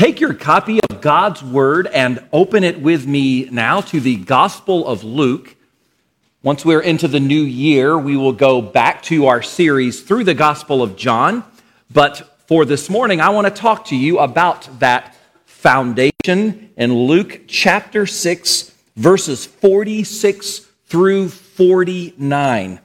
take your copy of God's Word and open it with me now to the Gospel of Luke. Once we're into the new year, we will go back to our series through the Gospel of John. But for this morning, I want to talk to you about that foundation in Luke chapter 6, verses 46 through 49.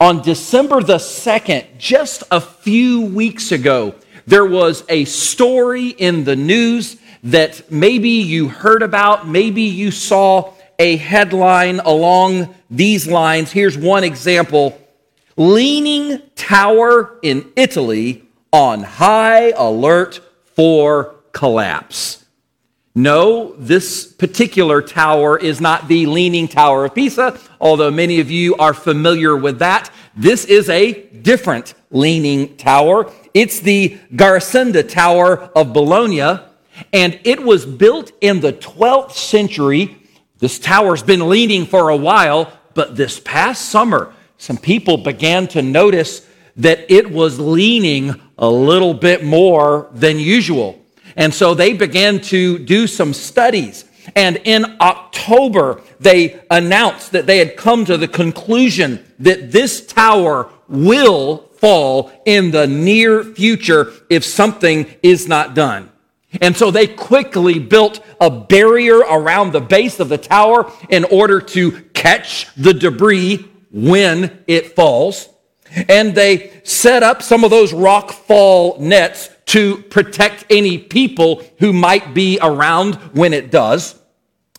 On December the 2nd, just a few weeks ago, there was a story in the news that maybe you heard about, maybe you saw a headline along these lines. Here's one example Leaning Tower in Italy on high alert for collapse. No, this particular tower is not the Leaning Tower of Pisa, although many of you are familiar with that. This is a different Leaning Tower. It's the Garisenda Tower of Bologna, and it was built in the 12th century. This tower's been leaning for a while, but this past summer, some people began to notice that it was leaning a little bit more than usual. And so they began to do some studies. And in October, they announced that they had come to the conclusion that this tower will fall in the near future if something is not done. And so they quickly built a barrier around the base of the tower in order to catch the debris when it falls. And they set up some of those rock fall nets to protect any people who might be around when it does.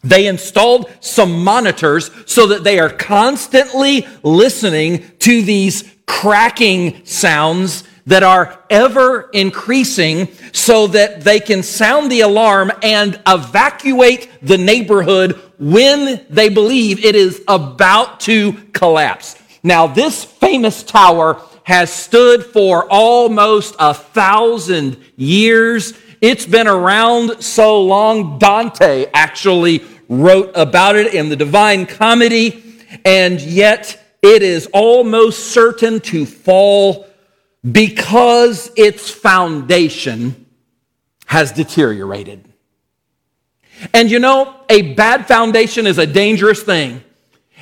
They installed some monitors so that they are constantly listening to these cracking sounds that are ever increasing so that they can sound the alarm and evacuate the neighborhood when they believe it is about to collapse. Now, this famous tower has stood for almost a thousand years. It's been around so long, Dante actually wrote about it in the Divine Comedy, and yet it is almost certain to fall because its foundation has deteriorated. And you know, a bad foundation is a dangerous thing.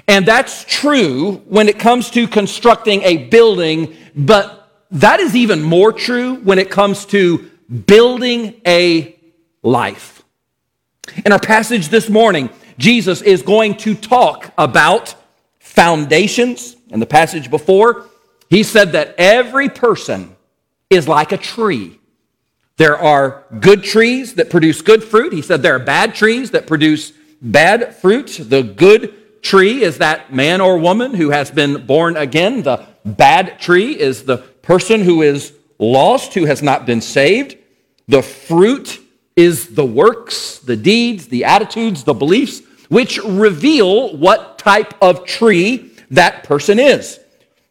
And that's true when it comes to constructing a building, but that is even more true when it comes to building a life. In our passage this morning, Jesus is going to talk about foundations. In the passage before, he said that every person is like a tree. There are good trees that produce good fruit. He said there are bad trees that produce bad fruit. The good tree is that man or woman who has been born again. The bad tree is the person who is lost, who has not been saved. The fruit is the works, the deeds, the attitudes, the beliefs which reveal what type of tree that person is.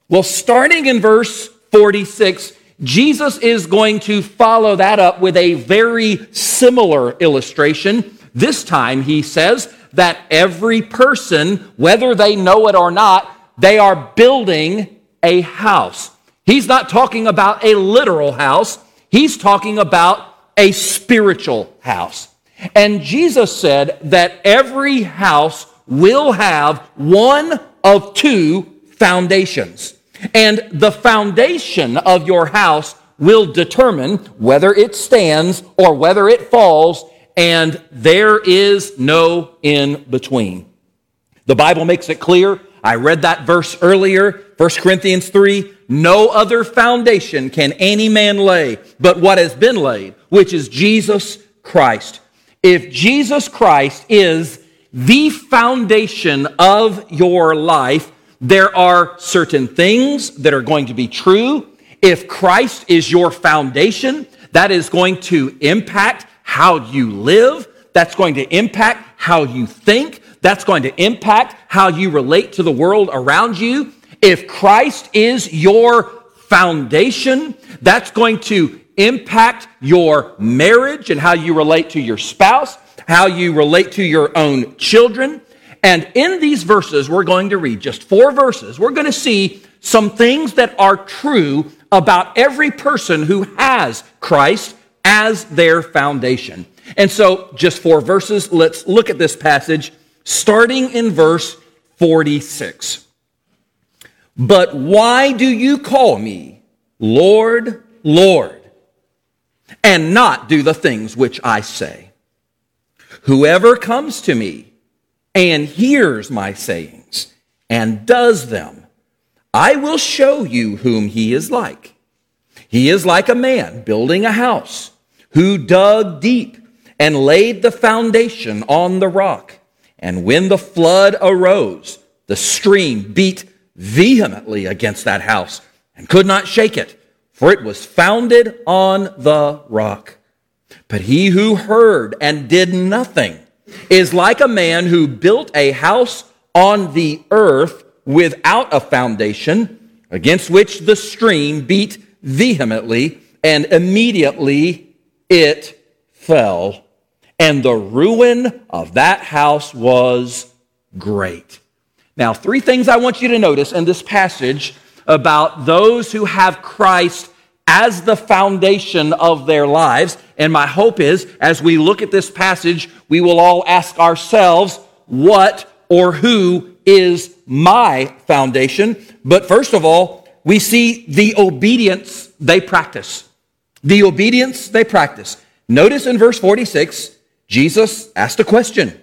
Well, starting in verse 46, Jesus is going to follow that up with a very similar illustration. This time, he says that every person, whether they know it or not, they are building a house. He's not talking about a literal house, he's talking about a spiritual house. And Jesus said that every house will have one of two foundations. And the foundation of your house will determine whether it stands or whether it falls, and there is no in between. The Bible makes it clear. I read that verse earlier, 1 Corinthians 3. No other foundation can any man lay but what has been laid, which is Jesus Christ. If Jesus Christ is the foundation of your life, there are certain things that are going to be true. If Christ is your foundation, that is going to impact how you live. That's going to impact how you think. That's going to impact how you relate to the world around you. If Christ is your foundation, that's going to impact your marriage and how you relate to your spouse, how you relate to your own children. And in these verses, we're going to read just four verses. We're going to see some things that are true about every person who has Christ as their foundation. And so, just four verses, let's look at this passage starting in verse 46. But why do you call me Lord, Lord, and not do the things which I say? Whoever comes to me and hears my sayings and does them, I will show you whom he is like. He is like a man building a house who dug deep and laid the foundation on the rock. And when the flood arose, the stream beat vehemently against that house and could not shake it, for it was founded on the rock. But he who heard and did nothing is like a man who built a house on the earth without a foundation, against which the stream beat vehemently, and immediately it fell. And the ruin of that house was great. Now, three things I want you to notice in this passage about those who have Christ as the foundation of their lives. And my hope is, as we look at this passage, we will all ask ourselves, what or who is my foundation? But first of all, we see the obedience they practice. The obedience they practice. Notice in verse 46, Jesus asked a question.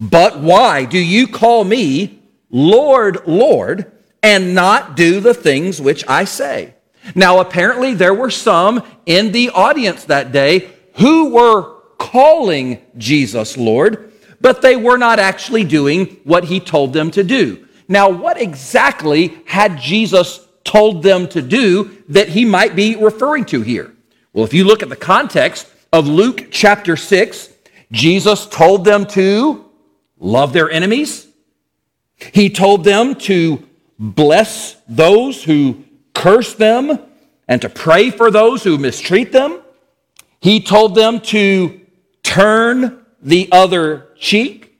But why do you call me Lord, Lord, and not do the things which I say? Now, apparently, there were some in the audience that day who were calling Jesus Lord, but they were not actually doing what he told them to do. Now, what exactly had Jesus told them to do that he might be referring to here? Well, if you look at the context of Luke chapter 6, Jesus told them to love their enemies. He told them to bless those who curse them and to pray for those who mistreat them. He told them to turn the other cheek.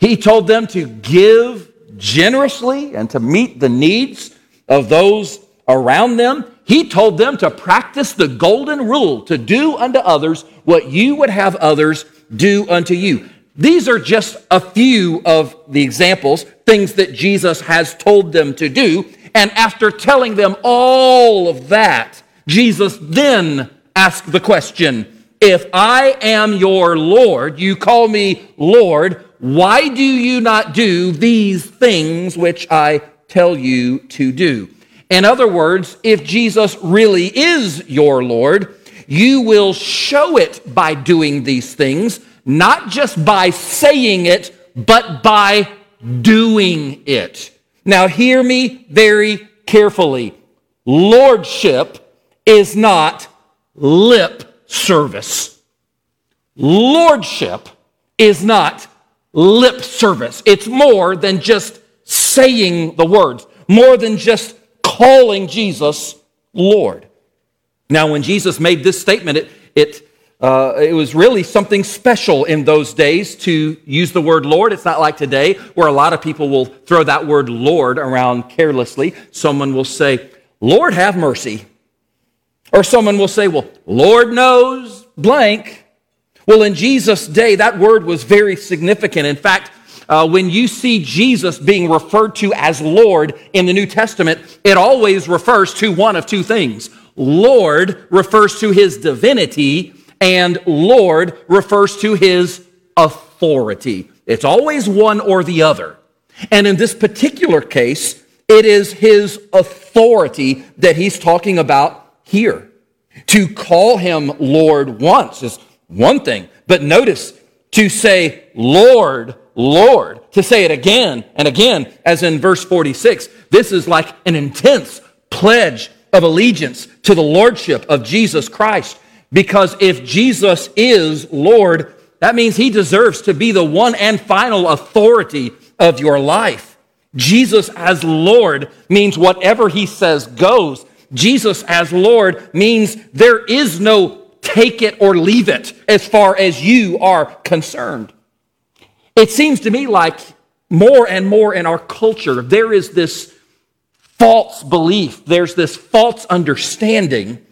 He told them to give generously and to meet the needs of those around them. He told them to practice the golden rule to do unto others what you would have others do unto you. These are just a few of the examples, things that Jesus has told them to do. And after telling them all of that, Jesus then asked the question If I am your Lord, you call me Lord, why do you not do these things which I tell you to do? In other words, if Jesus really is your Lord, you will show it by doing these things not just by saying it, but by doing it. Now, hear me very carefully. Lordship is not lip service. Lordship is not lip service. It's more than just saying the words, more than just calling Jesus Lord. Now, when Jesus made this statement, it, it uh, it was really something special in those days to use the word Lord. It's not like today where a lot of people will throw that word Lord around carelessly. Someone will say, Lord, have mercy. Or someone will say, well, Lord knows blank. Well, in Jesus' day, that word was very significant. In fact, uh, when you see Jesus being referred to as Lord in the New Testament, it always refers to one of two things. Lord refers to his divinity, and Lord refers to his authority. It's always one or the other. And in this particular case, it is his authority that he's talking about here. To call him Lord once is one thing, but notice to say Lord, Lord, to say it again and again, as in verse 46, this is like an intense pledge of allegiance to the Lordship of Jesus Christ. Because if Jesus is Lord, that means he deserves to be the one and final authority of your life. Jesus as Lord means whatever he says goes. Jesus as Lord means there is no take it or leave it as far as you are concerned. It seems to me like more and more in our culture, there is this false belief, there's this false understanding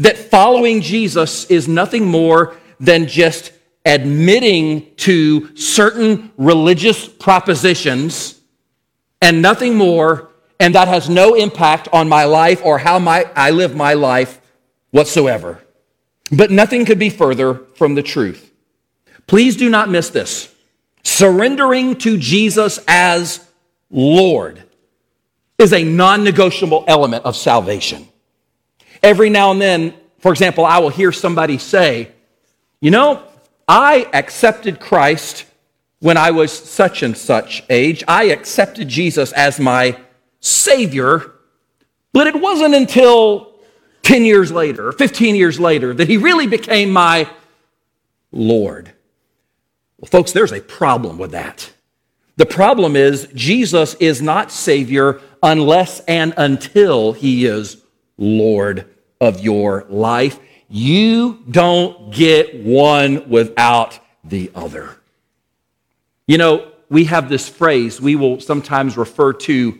that following Jesus is nothing more than just admitting to certain religious propositions and nothing more, and that has no impact on my life or how my, I live my life whatsoever. But nothing could be further from the truth. Please do not miss this. Surrendering to Jesus as Lord is a non negotiable element of salvation. Every now and then, for example, I will hear somebody say, You know, I accepted Christ when I was such and such age. I accepted Jesus as my Savior, but it wasn't until 10 years later, or 15 years later, that He really became my Lord. Well, folks, there's a problem with that. The problem is Jesus is not Savior unless and until He is Lord of your life. You don't get one without the other. You know, we have this phrase we will sometimes refer to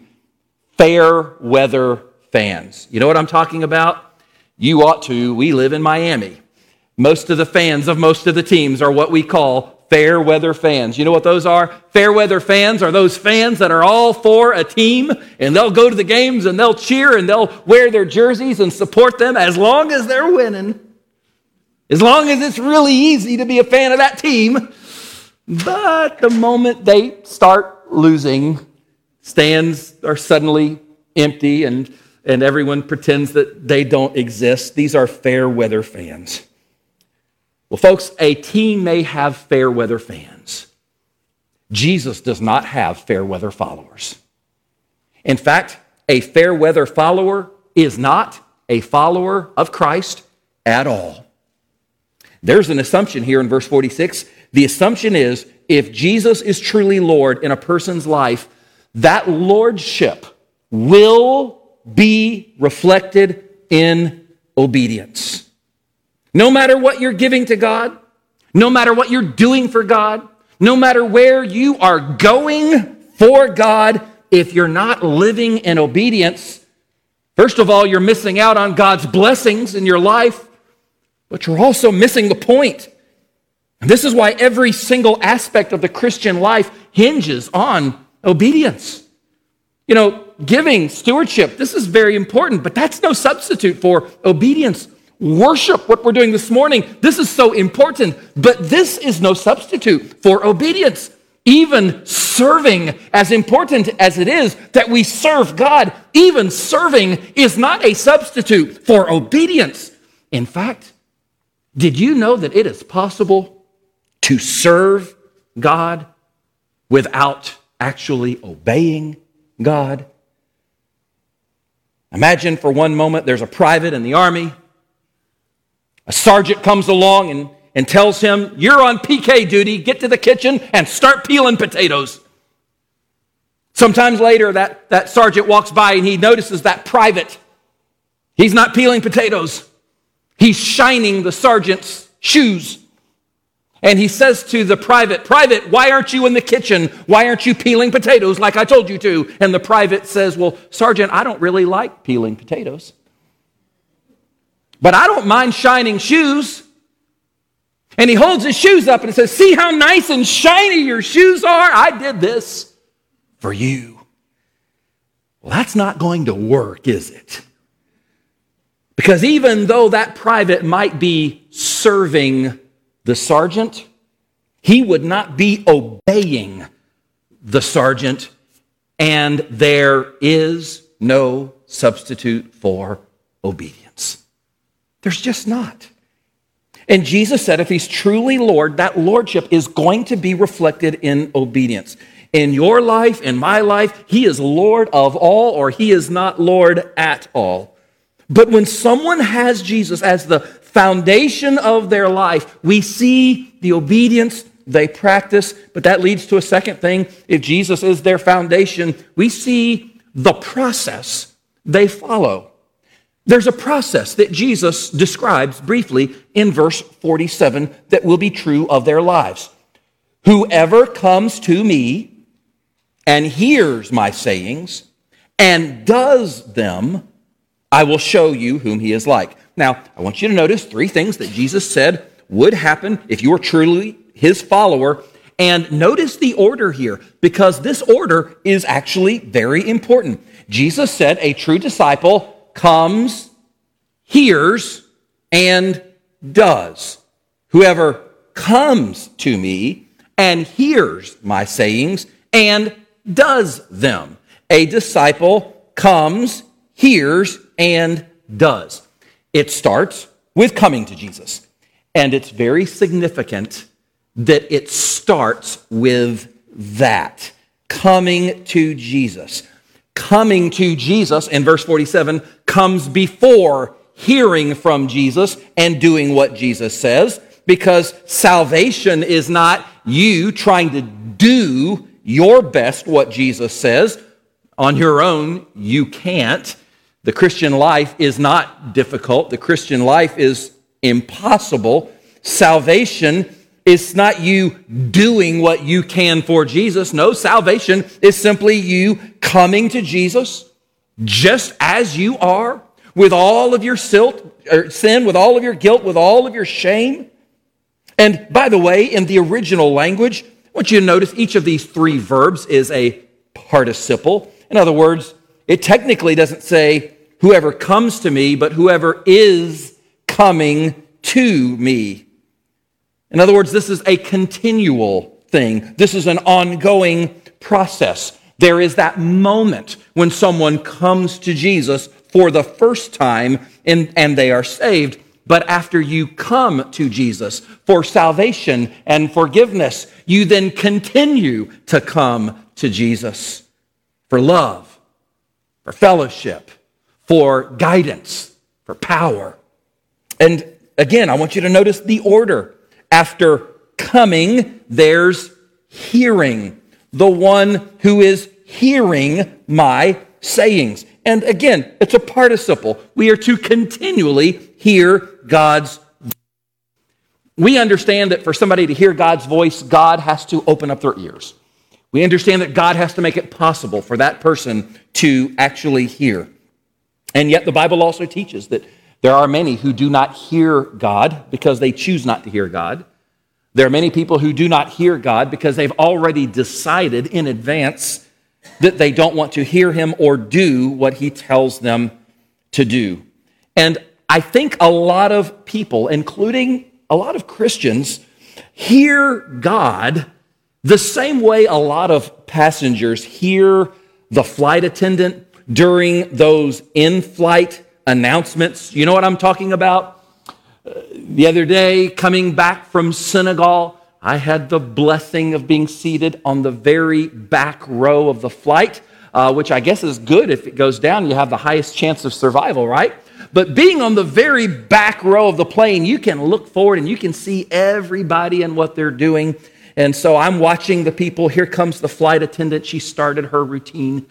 fair weather fans. You know what I'm talking about? You ought to. We live in Miami. Most of the fans of most of the teams are what we call fair weather fans. You know what those are? Fair weather fans are those fans that are all for a team and they'll go to the games and they'll cheer and they'll wear their jerseys and support them as long as they're winning. As long as it's really easy to be a fan of that team. But the moment they start losing, stands are suddenly empty and, and everyone pretends that they don't exist. These are fair weather fans. Well, folks, a team may have fair weather fans. Jesus does not have fair weather followers. In fact, a fair weather follower is not a follower of Christ at all. There's an assumption here in verse 46. The assumption is if Jesus is truly Lord in a person's life, that lordship will be reflected in obedience. No matter what you're giving to God, no matter what you're doing for God, no matter where you are going for God, if you're not living in obedience, first of all, you're missing out on God's blessings in your life, but you're also missing the point. And this is why every single aspect of the Christian life hinges on obedience. You know, giving, stewardship, this is very important, but that's no substitute for obedience worship, what we're doing this morning, this is so important, but this is no substitute for obedience. Even serving, as important as it is that we serve God, even serving is not a substitute for obedience. In fact, did you know that it is possible to serve God without actually obeying God? Imagine for one moment there's a private in the army a sergeant comes along and, and tells him, You're on PK duty, get to the kitchen and start peeling potatoes. Sometimes later, that, that sergeant walks by and he notices that private. He's not peeling potatoes, he's shining the sergeant's shoes. And he says to the private, Private, why aren't you in the kitchen? Why aren't you peeling potatoes like I told you to? And the private says, Well, Sergeant, I don't really like peeling potatoes. But I don't mind shining shoes. And he holds his shoes up and says, See how nice and shiny your shoes are? I did this for you. Well, that's not going to work, is it? Because even though that private might be serving the sergeant, he would not be obeying the sergeant, and there is no substitute for obedience. There's just not. And Jesus said if he's truly Lord, that lordship is going to be reflected in obedience. In your life, in my life, he is Lord of all, or he is not Lord at all. But when someone has Jesus as the foundation of their life, we see the obedience they practice. But that leads to a second thing. If Jesus is their foundation, we see the process they follow. There's a process that Jesus describes briefly in verse 47 that will be true of their lives. Whoever comes to me and hears my sayings and does them, I will show you whom he is like. Now, I want you to notice three things that Jesus said would happen if you were truly his follower. And notice the order here, because this order is actually very important. Jesus said a true disciple comes, hears, and does. Whoever comes to me and hears my sayings and does them. A disciple comes, hears, and does. It starts with coming to Jesus. And it's very significant that it starts with that coming to Jesus. Coming to Jesus in verse 47 comes before hearing from Jesus and doing what Jesus says because salvation is not you trying to do your best what Jesus says. On your own, you can't. The Christian life is not difficult. The Christian life is impossible. Salvation is not you doing what you can for Jesus. No, salvation is simply you coming to Jesus just as you are, with all of your silt, er, sin, with all of your guilt, with all of your shame. And by the way, in the original language, I want you to notice each of these three verbs is a participle. In other words, it technically doesn't say whoever comes to me, but whoever is coming to me. In other words, this is a continual thing. This is an ongoing process. There is that moment when someone comes to Jesus for the first time and, and they are saved. But after you come to Jesus for salvation and forgiveness, you then continue to come to Jesus for love, for fellowship, for guidance, for power. And again, I want you to notice the order. After coming, there's hearing. The one who is hearing my sayings. And again, it's a participle. We are to continually hear God's voice. We understand that for somebody to hear God's voice, God has to open up their ears. We understand that God has to make it possible for that person to actually hear. And yet, the Bible also teaches that there are many who do not hear God because they choose not to hear God. There are many people who do not hear God because they've already decided in advance that they don't want to hear Him or do what He tells them to do. And I think a lot of people, including a lot of Christians, hear God the same way a lot of passengers hear the flight attendant during those in flight announcements. You know what I'm talking about? Uh, the other day, coming back from Senegal, I had the blessing of being seated on the very back row of the flight, uh, which I guess is good. If it goes down, you have the highest chance of survival, right? But being on the very back row of the plane, you can look forward and you can see everybody and what they're doing. And so I'm watching the people. Here comes the flight attendant. She started her routine.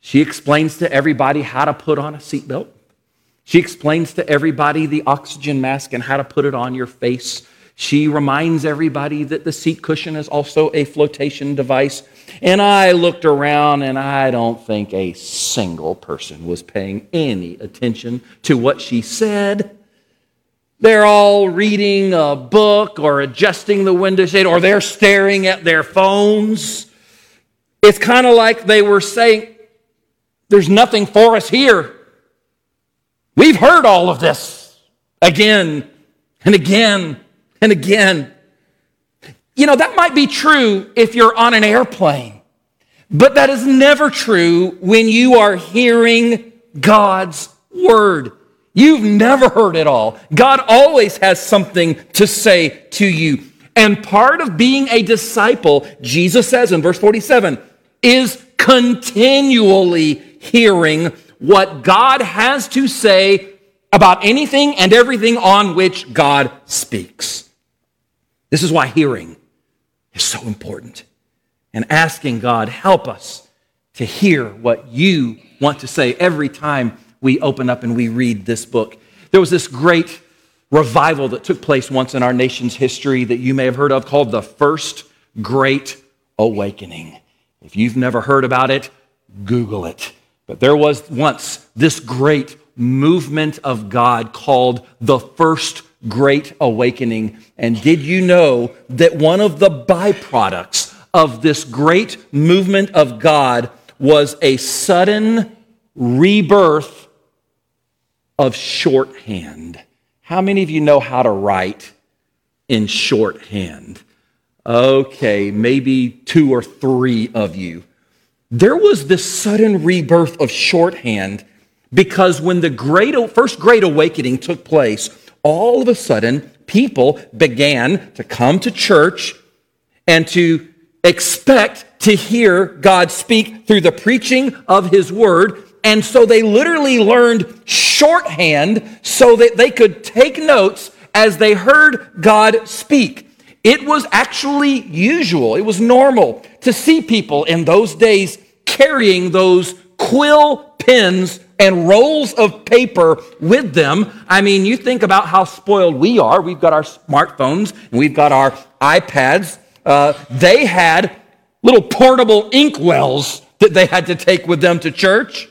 She explains to everybody how to put on a seatbelt. She explains to everybody the oxygen mask and how to put it on your face. She reminds everybody that the seat cushion is also a flotation device. And I looked around and I don't think a single person was paying any attention to what she said. They're all reading a book or adjusting the window shade or they're staring at their phones. It's kind of like they were saying, There's nothing for us here. We've heard all of this again and again and again. You know, that might be true if you're on an airplane, but that is never true when you are hearing God's word. You've never heard it all. God always has something to say to you. And part of being a disciple, Jesus says in verse 47, is continually hearing what God has to say about anything and everything on which God speaks. This is why hearing is so important. And asking God, help us to hear what you want to say every time we open up and we read this book. There was this great revival that took place once in our nation's history that you may have heard of called the First Great Awakening. If you've never heard about it, Google it. But there was once this great movement of God called the First Great Awakening. And did you know that one of the byproducts of this great movement of God was a sudden rebirth of shorthand? How many of you know how to write in shorthand? Okay, maybe two or three of you. There was this sudden rebirth of shorthand because when the great, first great awakening took place, all of a sudden people began to come to church and to expect to hear God speak through the preaching of his word. And so they literally learned shorthand so that they could take notes as they heard God speak. It was actually usual, it was normal to see people in those days carrying those quill pens and rolls of paper with them. I mean, you think about how spoiled we are. We've got our smartphones and we've got our iPads. Uh, they had little portable inkwells that they had to take with them to church.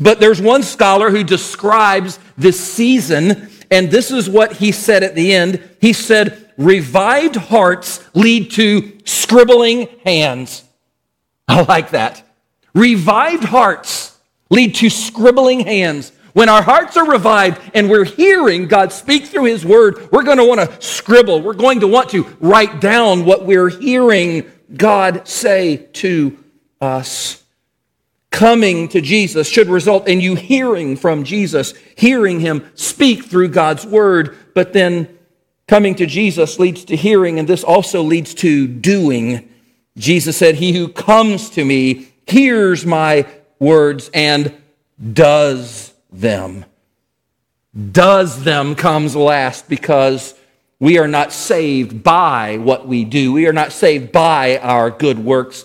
But there's one scholar who describes this season, and this is what he said at the end. He said, Revived hearts lead to scribbling hands. I like that. Revived hearts lead to scribbling hands. When our hearts are revived and we're hearing God speak through His Word, we're going to want to scribble. We're going to want to write down what we're hearing God say to us. Coming to Jesus should result in you hearing from Jesus, hearing Him speak through God's Word, but then coming to Jesus leads to hearing, and this also leads to doing. Jesus said, He who comes to me hears my words and does them. Does them comes last because we are not saved by what we do. We are not saved by our good works.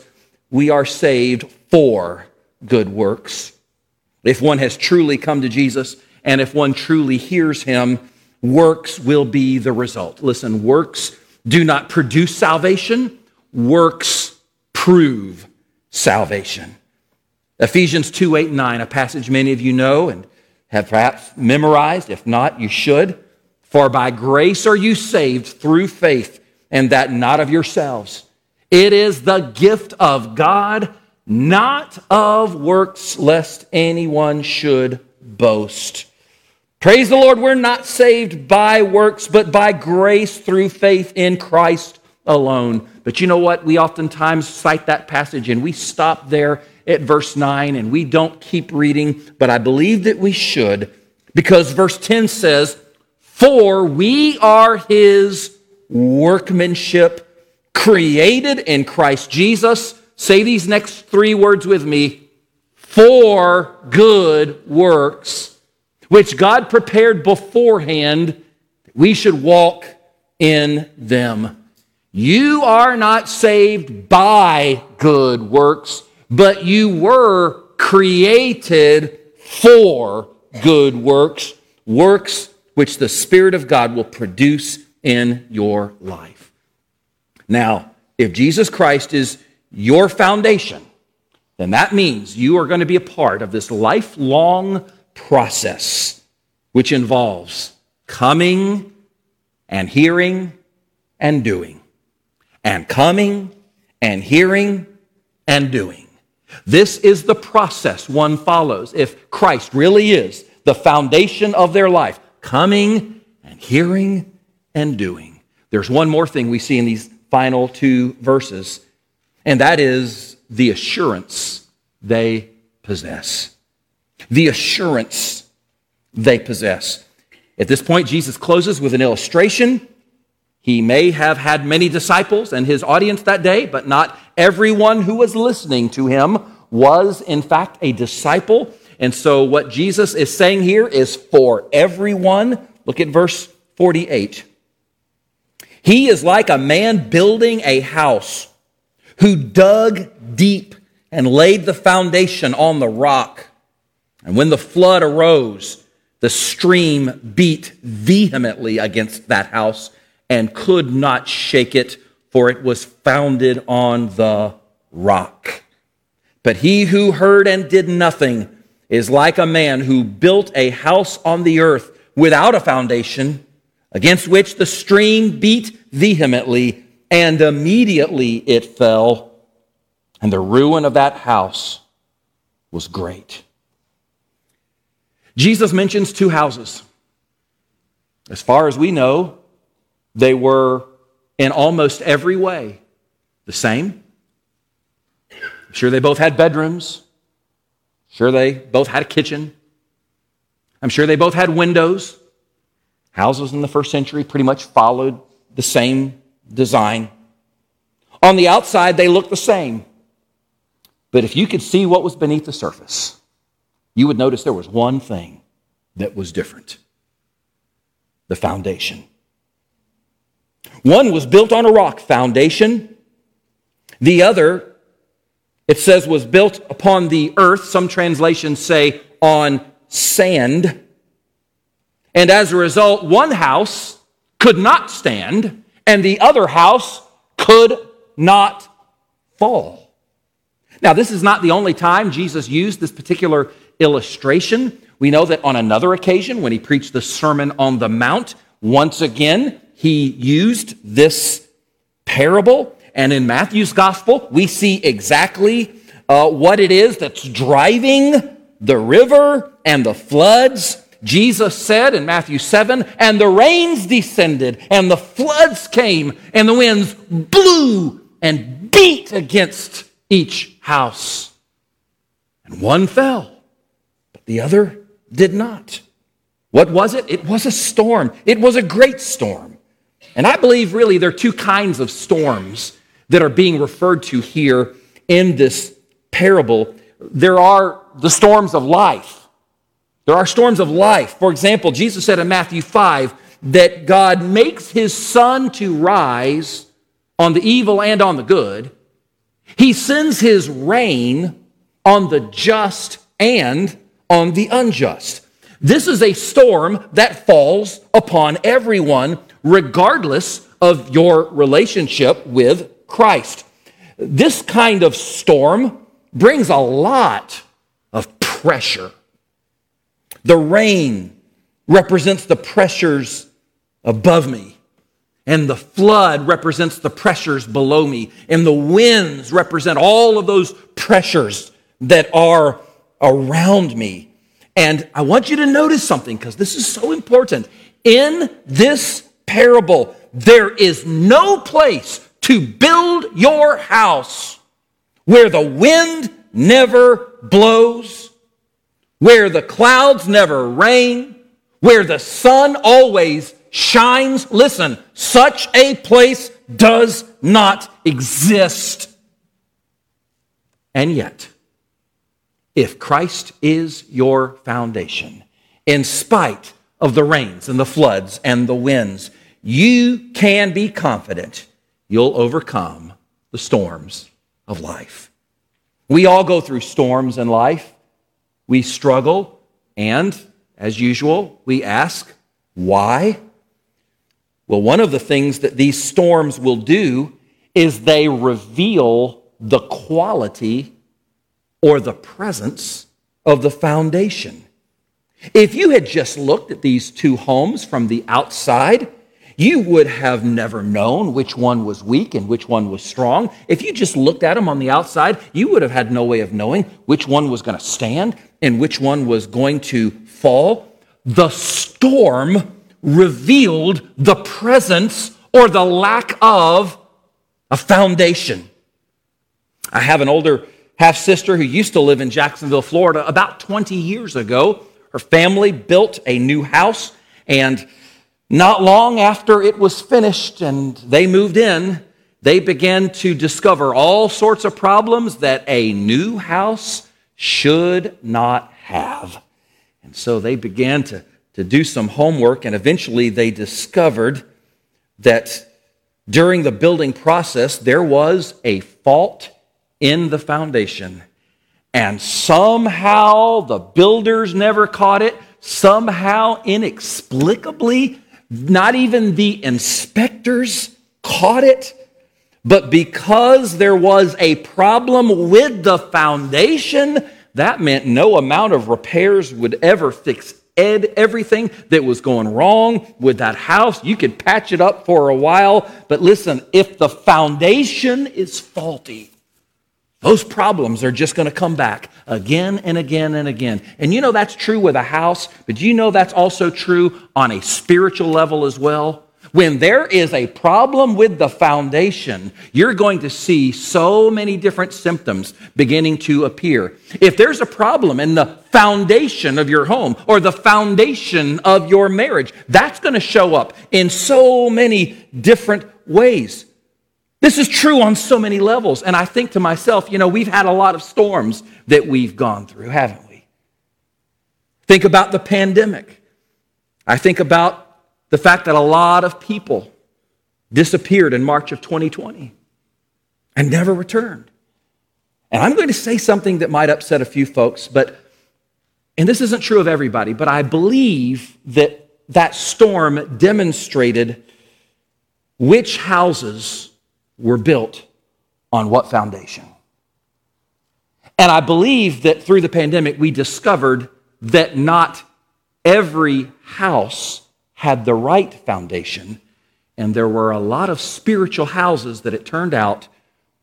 We are saved for good works. If one has truly come to Jesus and if one truly hears him, works will be the result. Listen, works do not produce salvation, works prove salvation. Ephesians 2 8 and 9, a passage many of you know and have perhaps memorized. If not, you should. For by grace are you saved through faith, and that not of yourselves. It is the gift of God, not of works, lest anyone should boast. Praise the Lord, we're not saved by works, but by grace through faith in Christ alone. But you know what? We oftentimes cite that passage and we stop there at verse 9 and we don't keep reading, but I believe that we should because verse 10 says, For we are his workmanship, created in Christ Jesus. Say these next three words with me for good works, which God prepared beforehand, we should walk in them. You are not saved by good works, but you were created for good works, works which the Spirit of God will produce in your life. Now, if Jesus Christ is your foundation, then that means you are going to be a part of this lifelong process, which involves coming and hearing and doing and coming and hearing and doing. This is the process one follows if Christ really is the foundation of their life coming and hearing and doing. There's one more thing we see in these final two verses, and that is the assurance they possess. The assurance they possess. At this point, Jesus closes with an illustration he may have had many disciples and his audience that day, but not everyone who was listening to him was, in fact, a disciple. And so, what Jesus is saying here is for everyone. Look at verse 48. He is like a man building a house who dug deep and laid the foundation on the rock. And when the flood arose, the stream beat vehemently against that house and could not shake it, for it was founded on the rock. But he who heard and did nothing is like a man who built a house on the earth without a foundation, against which the stream beat vehemently, and immediately it fell, and the ruin of that house was great. Jesus mentions two houses. As far as we know, they were in almost every way the same. I'm sure they both had bedrooms. Sure, they both had a kitchen. I'm sure they both had windows. Houses in the first century pretty much followed the same design. On the outside, they looked the same. But if you could see what was beneath the surface, you would notice there was one thing that was different the foundation. One was built on a rock foundation, the other it says was built upon the earth. Some translations say on sand. And as a result, one house could not stand and the other house could not fall. Now, this is not the only time Jesus used this particular illustration. We know that on another occasion, when he preached the Sermon on the Mount, once again, he used this parable and in Matthew's gospel, we see exactly uh, what it is that's driving the river and the floods. Jesus said in Matthew 7, and the rains descended, and the floods came, and the winds blew and beat against each house. And one fell, but the other did not. What was it? It was a storm. It was a great storm. And I believe really there are two kinds of storms that are being referred to here in this parable. There are the storms of life. There are storms of life. For example, Jesus said in Matthew 5 that God makes his sun to rise on the evil and on the good. He sends his rain on the just and on the unjust. This is a storm that falls upon everyone, regardless of your relationship with Christ. This kind of storm brings a lot of pressure. The rain represents the pressures above me, and the flood represents the pressures below me, and the winds represent all of those pressures that are around me. And I want you to notice something because this is so important. In this parable, there is no place to build your house where the wind never blows, where the clouds never rain, where the sun always shines. Listen, such a place does not exist. And yet, if Christ is your foundation, in spite of the rains and the floods and the winds, you can be confident you'll overcome the storms of life. We all go through storms in life. We struggle, and as usual, we ask, why? Well, one of the things that these storms will do is they reveal the quality or the presence of the foundation. If you had just looked at these two homes from the outside, you would have never known which one was weak and which one was strong. If you just looked at them on the outside, you would have had no way of knowing which one was going to stand and which one was going to fall. The storm revealed the presence or the lack of a foundation. I have an older half sister who used to live in Jacksonville, Florida. About 20 years ago, her family built a new house and not long after it was finished and they moved in, they began to discover all sorts of problems that a new house should not have. And so they began to, to do some homework, and eventually they discovered that during the building process, there was a fault in the foundation. And somehow the builders never caught it. Somehow, inexplicably, not even the inspectors caught it, but because there was a problem with the foundation, that meant no amount of repairs would ever fix ed everything that was going wrong with that house. You could patch it up for a while, but listen, if the foundation is faulty, those problems are just going to come back again and again and again. And you know that's true with a house, but you know that's also true on a spiritual level as well. When there is a problem with the foundation, you're going to see so many different symptoms beginning to appear. If there's a problem in the foundation of your home or the foundation of your marriage, that's going to show up in so many different ways. This is true on so many levels. And I think to myself, you know, we've had a lot of storms that we've gone through, haven't we? Think about the pandemic. I think about the fact that a lot of people disappeared in March of 2020 and never returned. And I'm going to say something that might upset a few folks, but, and this isn't true of everybody, but I believe that that storm demonstrated which houses were built on what foundation. And I believe that through the pandemic, we discovered that not every house had the right foundation, and there were a lot of spiritual houses that it turned out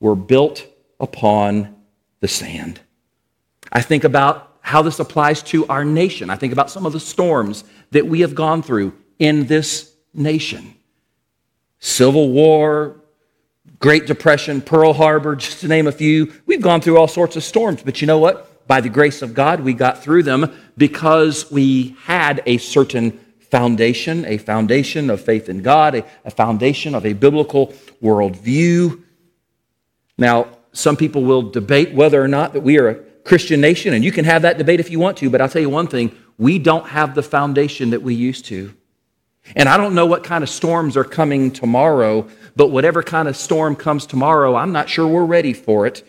were built upon the sand. I think about how this applies to our nation. I think about some of the storms that we have gone through in this nation Civil War, Great Depression, Pearl Harbor, just to name a few. We've gone through all sorts of storms, but you know what? By the grace of God, we got through them because we had a certain foundation, a foundation of faith in God, a, a foundation of a biblical worldview. Now, some people will debate whether or not that we are a Christian nation, and you can have that debate if you want to, but I'll tell you one thing we don't have the foundation that we used to. And I don't know what kind of storms are coming tomorrow, but whatever kind of storm comes tomorrow, I'm not sure we're ready for it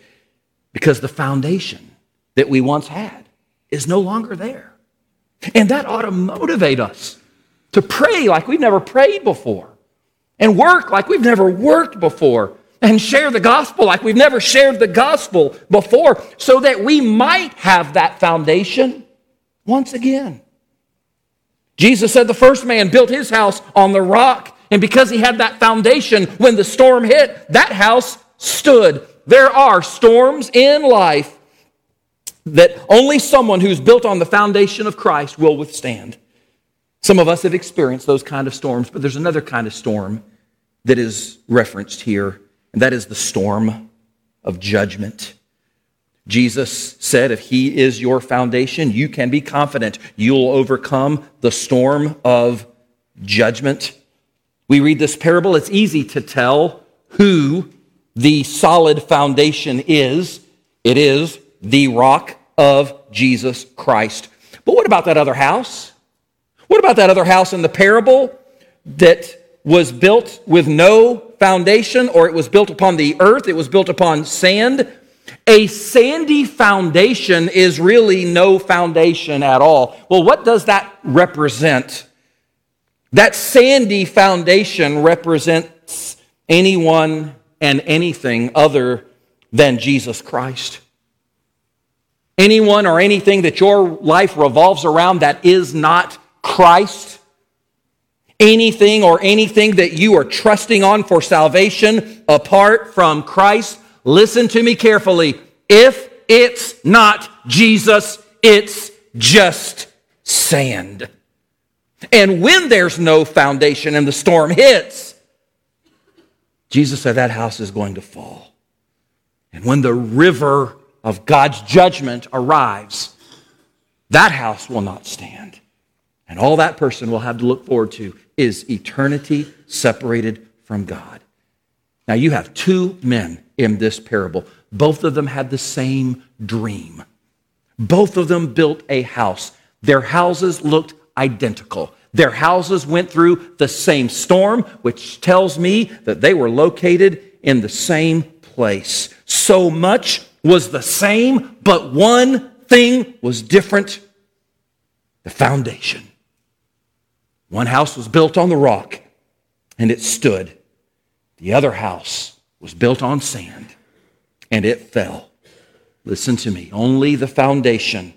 because the foundation that we once had is no longer there. And that ought to motivate us to pray like we've never prayed before, and work like we've never worked before, and share the gospel like we've never shared the gospel before, so that we might have that foundation once again. Jesus said the first man built his house on the rock, and because he had that foundation, when the storm hit, that house stood. There are storms in life that only someone who's built on the foundation of Christ will withstand. Some of us have experienced those kind of storms, but there's another kind of storm that is referenced here, and that is the storm of judgment. Jesus said, if he is your foundation, you can be confident you'll overcome the storm of judgment. We read this parable, it's easy to tell who the solid foundation is. It is the rock of Jesus Christ. But what about that other house? What about that other house in the parable that was built with no foundation or it was built upon the earth? It was built upon sand. A sandy foundation is really no foundation at all. Well, what does that represent? That sandy foundation represents anyone and anything other than Jesus Christ. Anyone or anything that your life revolves around that is not Christ, anything or anything that you are trusting on for salvation apart from Christ, listen to me carefully. If it's not Jesus, it's just sand. And when there's no foundation and the storm hits, Jesus said that house is going to fall. And when the river of God's judgment arrives, that house will not stand. And all that person will have to look forward to is eternity separated from God. Now, you have two men in this parable. Both of them had the same dream. Both of them built a house. Their houses looked identical. Their houses went through the same storm, which tells me that they were located in the same place. So much was the same, but one thing was different the foundation. One house was built on the rock and it stood. The other house was built on sand and it fell. listen to me, only the foundation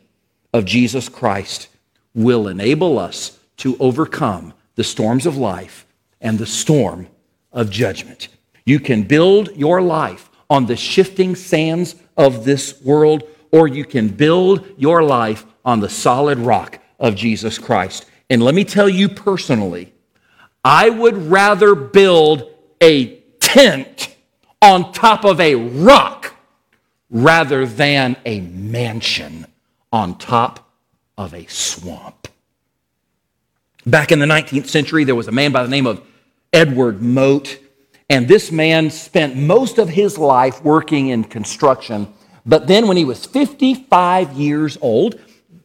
of Jesus Christ will enable us to overcome the storms of life and the storm of judgment. You can build your life on the shifting sands of this world, or you can build your life on the solid rock of Jesus Christ. And let me tell you personally, I would rather build a tent on top of a rock rather than a mansion on top of a swamp. Back in the 19th century, there was a man by the name of Edward Mote, and this man spent most of his life working in construction. But then, when he was 55 years old,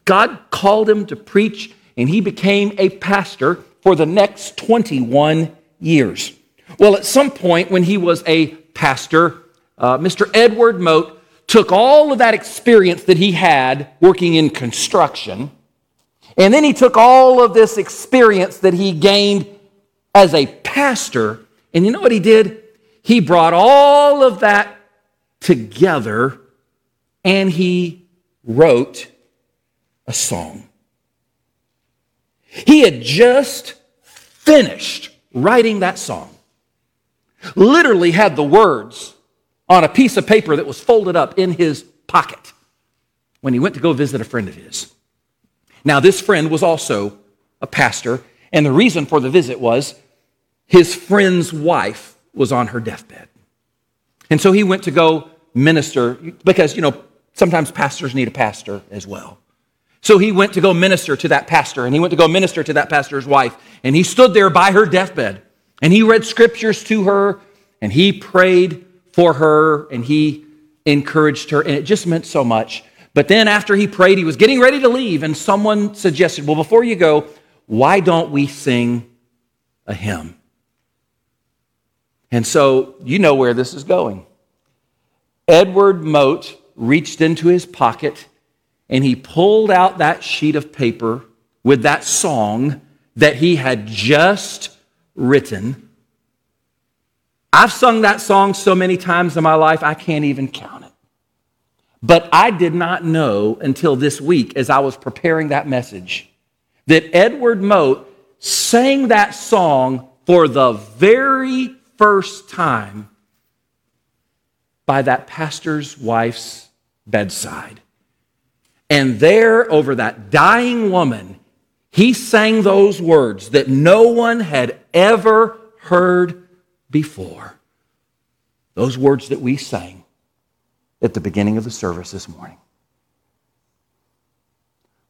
God called him to preach, and he became a pastor for the next 21 years. Well, at some point when he was a pastor, uh, Mr. Edward Mote took all of that experience that he had working in construction, and then he took all of this experience that he gained as a pastor, and you know what he did? He brought all of that together and he wrote a song. He had just finished writing that song, literally had the words on a piece of paper that was folded up in his pocket when he went to go visit a friend of his. Now, this friend was also a pastor, and the reason for the visit was his friend's wife was on her deathbed. And so he went to go minister because, you know, sometimes pastors need a pastor as well. So he went to go minister to that pastor, and he went to go minister to that pastor's wife, and he stood there by her deathbed, and he read scriptures to her, and he prayed for her and he encouraged her, and it just meant so much. But then after he prayed, he was getting ready to leave, and someone suggested, Well, before you go, why don't we sing a hymn? And so you know where this is going. Edward Mote reached into his pocket and he pulled out that sheet of paper with that song that he had just written I've sung that song so many times in my life, I can't even count it. But I did not know until this week, as I was preparing that message, that Edward Mote sang that song for the very first time by that pastor's wife's bedside. And there, over that dying woman, he sang those words that no one had ever heard before. Those words that we sang at the beginning of the service this morning.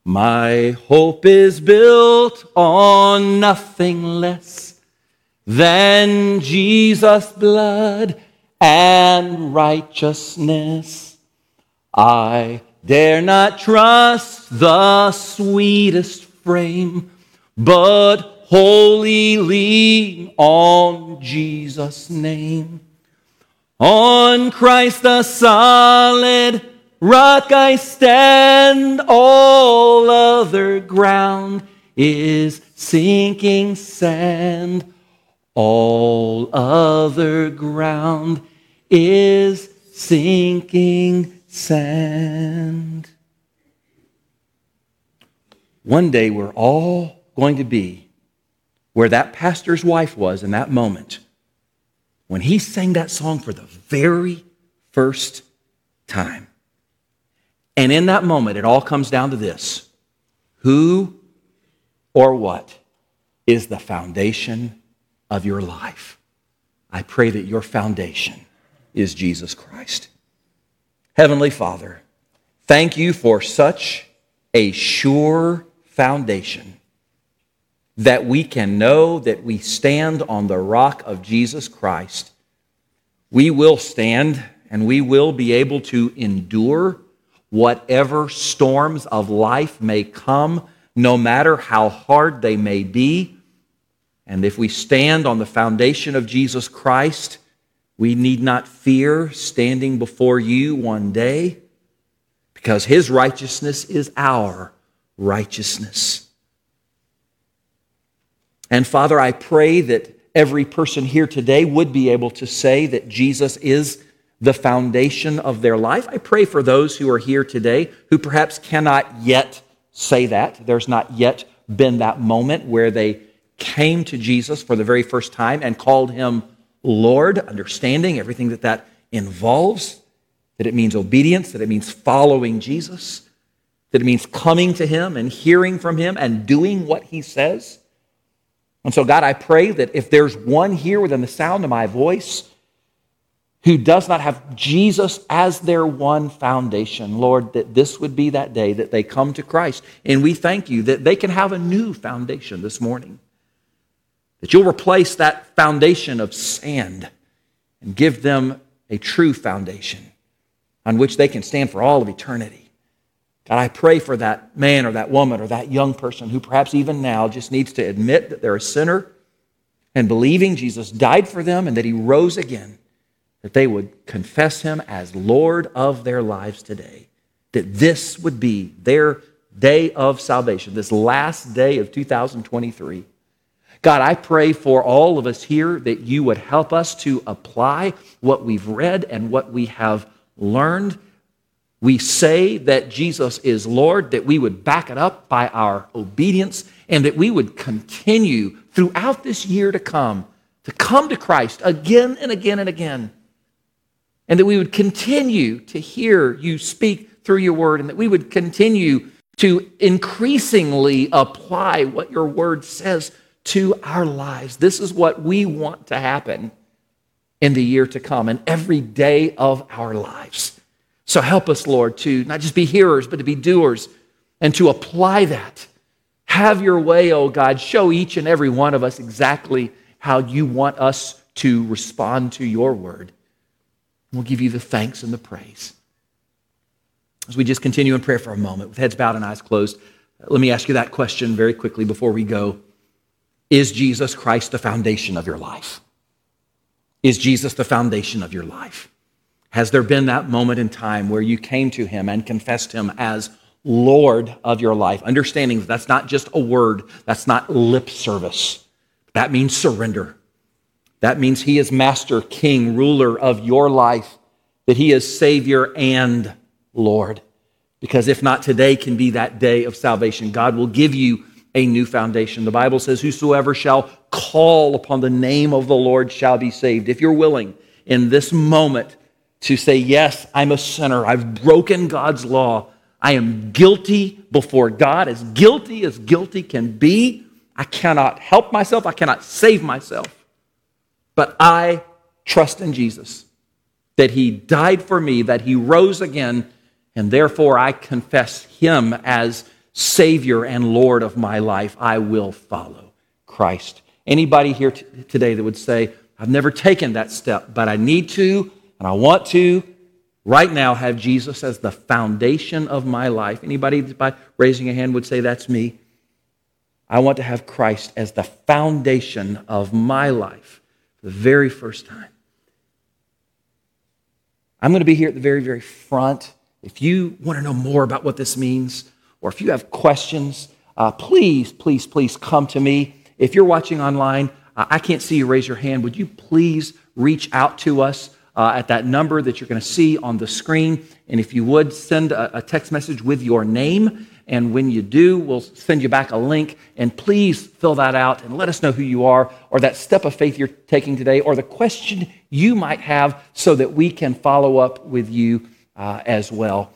My hope is built on nothing less than Jesus' blood and righteousness. I dare not trust the sweetest frame, but wholly lean on Jesus' name. On Christ the solid rock I stand, all other ground is sinking sand. All other ground is sinking sand. One day we're all going to be where that pastor's wife was in that moment when he sang that song for the very first time. And in that moment, it all comes down to this who or what is the foundation of your life? I pray that your foundation is Jesus Christ. Heavenly Father, thank you for such a sure foundation that we can know that we stand on the rock of Jesus Christ, we will stand and we will be able to endure whatever storms of life may come, no matter how hard they may be. And if we stand on the foundation of Jesus Christ, we need not fear standing before you one day because his righteousness is our righteousness. And Father, I pray that every person here today would be able to say that Jesus is the foundation of their life. I pray for those who are here today who perhaps cannot yet say that. There's not yet been that moment where they came to Jesus for the very first time and called him Lord, understanding everything that that involves, that it means obedience, that it means following Jesus, that it means coming to him and hearing from him and doing what he says. And so, God, I pray that if there's one here within the sound of my voice who does not have Jesus as their one foundation, Lord, that this would be that day that they come to Christ. And we thank you that they can have a new foundation this morning. That you'll replace that foundation of sand and give them a true foundation on which they can stand for all of eternity. God, I pray for that man or that woman or that young person who perhaps even now just needs to admit that they're a sinner and believing Jesus died for them and that he rose again that they would confess him as Lord of their lives today. That this would be their day of salvation, this last day of 2023. God, I pray for all of us here that you would help us to apply what we've read and what we have learned. We say that Jesus is Lord, that we would back it up by our obedience, and that we would continue throughout this year to come to come to Christ again and again and again and that we would continue to hear you speak through your word, and that we would continue to increasingly apply what your word says to our lives. This is what we want to happen in the year to come and every day of our lives. So help us, Lord, to not just be hearers, but to be doers and to apply that. Have your way, oh God. Show each and every one of us exactly how you want us to respond to your word. We'll give you the thanks and the praise. As we just continue in prayer for a moment, with heads bowed and eyes closed, let me ask you that question very quickly before we go. Is Jesus Christ the foundation of your life? Is Jesus the foundation of your life? Has there been that moment in time where you came to him and confessed him as Lord of your life? Understanding that that's not just a word, that's not lip service. That means surrender. That means He is master, king, ruler of your life, that He is Savior and Lord. Because if not, today can be that day of salvation. God will give you a new foundation. The Bible says, Whosoever shall call upon the name of the Lord shall be saved. If you're willing in this moment to say, Yes, I'm a sinner, I've broken God's law, I am guilty before God, as guilty as guilty can be. I cannot help myself, I cannot save myself. But I trust in Jesus, that he died for me, that he rose again, and therefore I confess him as Savior and Lord of my life. I will follow Christ. Anybody here t- today that would say, I've never taken that step, but I need to, and I want to, right now have Jesus as the foundation of my life. Anybody by raising a hand would say, That's me. I want to have Christ as the foundation of my life the very first time. I'm going to be here at the very, very front. If you want to know more about what this means, or if you have questions, uh, please, please, please come to me. If you're watching online, uh, I can't see you raise your hand. Would you please reach out to us uh, at that number that you're going to see on the screen? And if you would, send a, a text message with your name and when you do, we'll send you back a link. And please fill that out and let us know who you are, or that step of faith you're taking today, or the question you might have so that we can follow up with you uh, as well.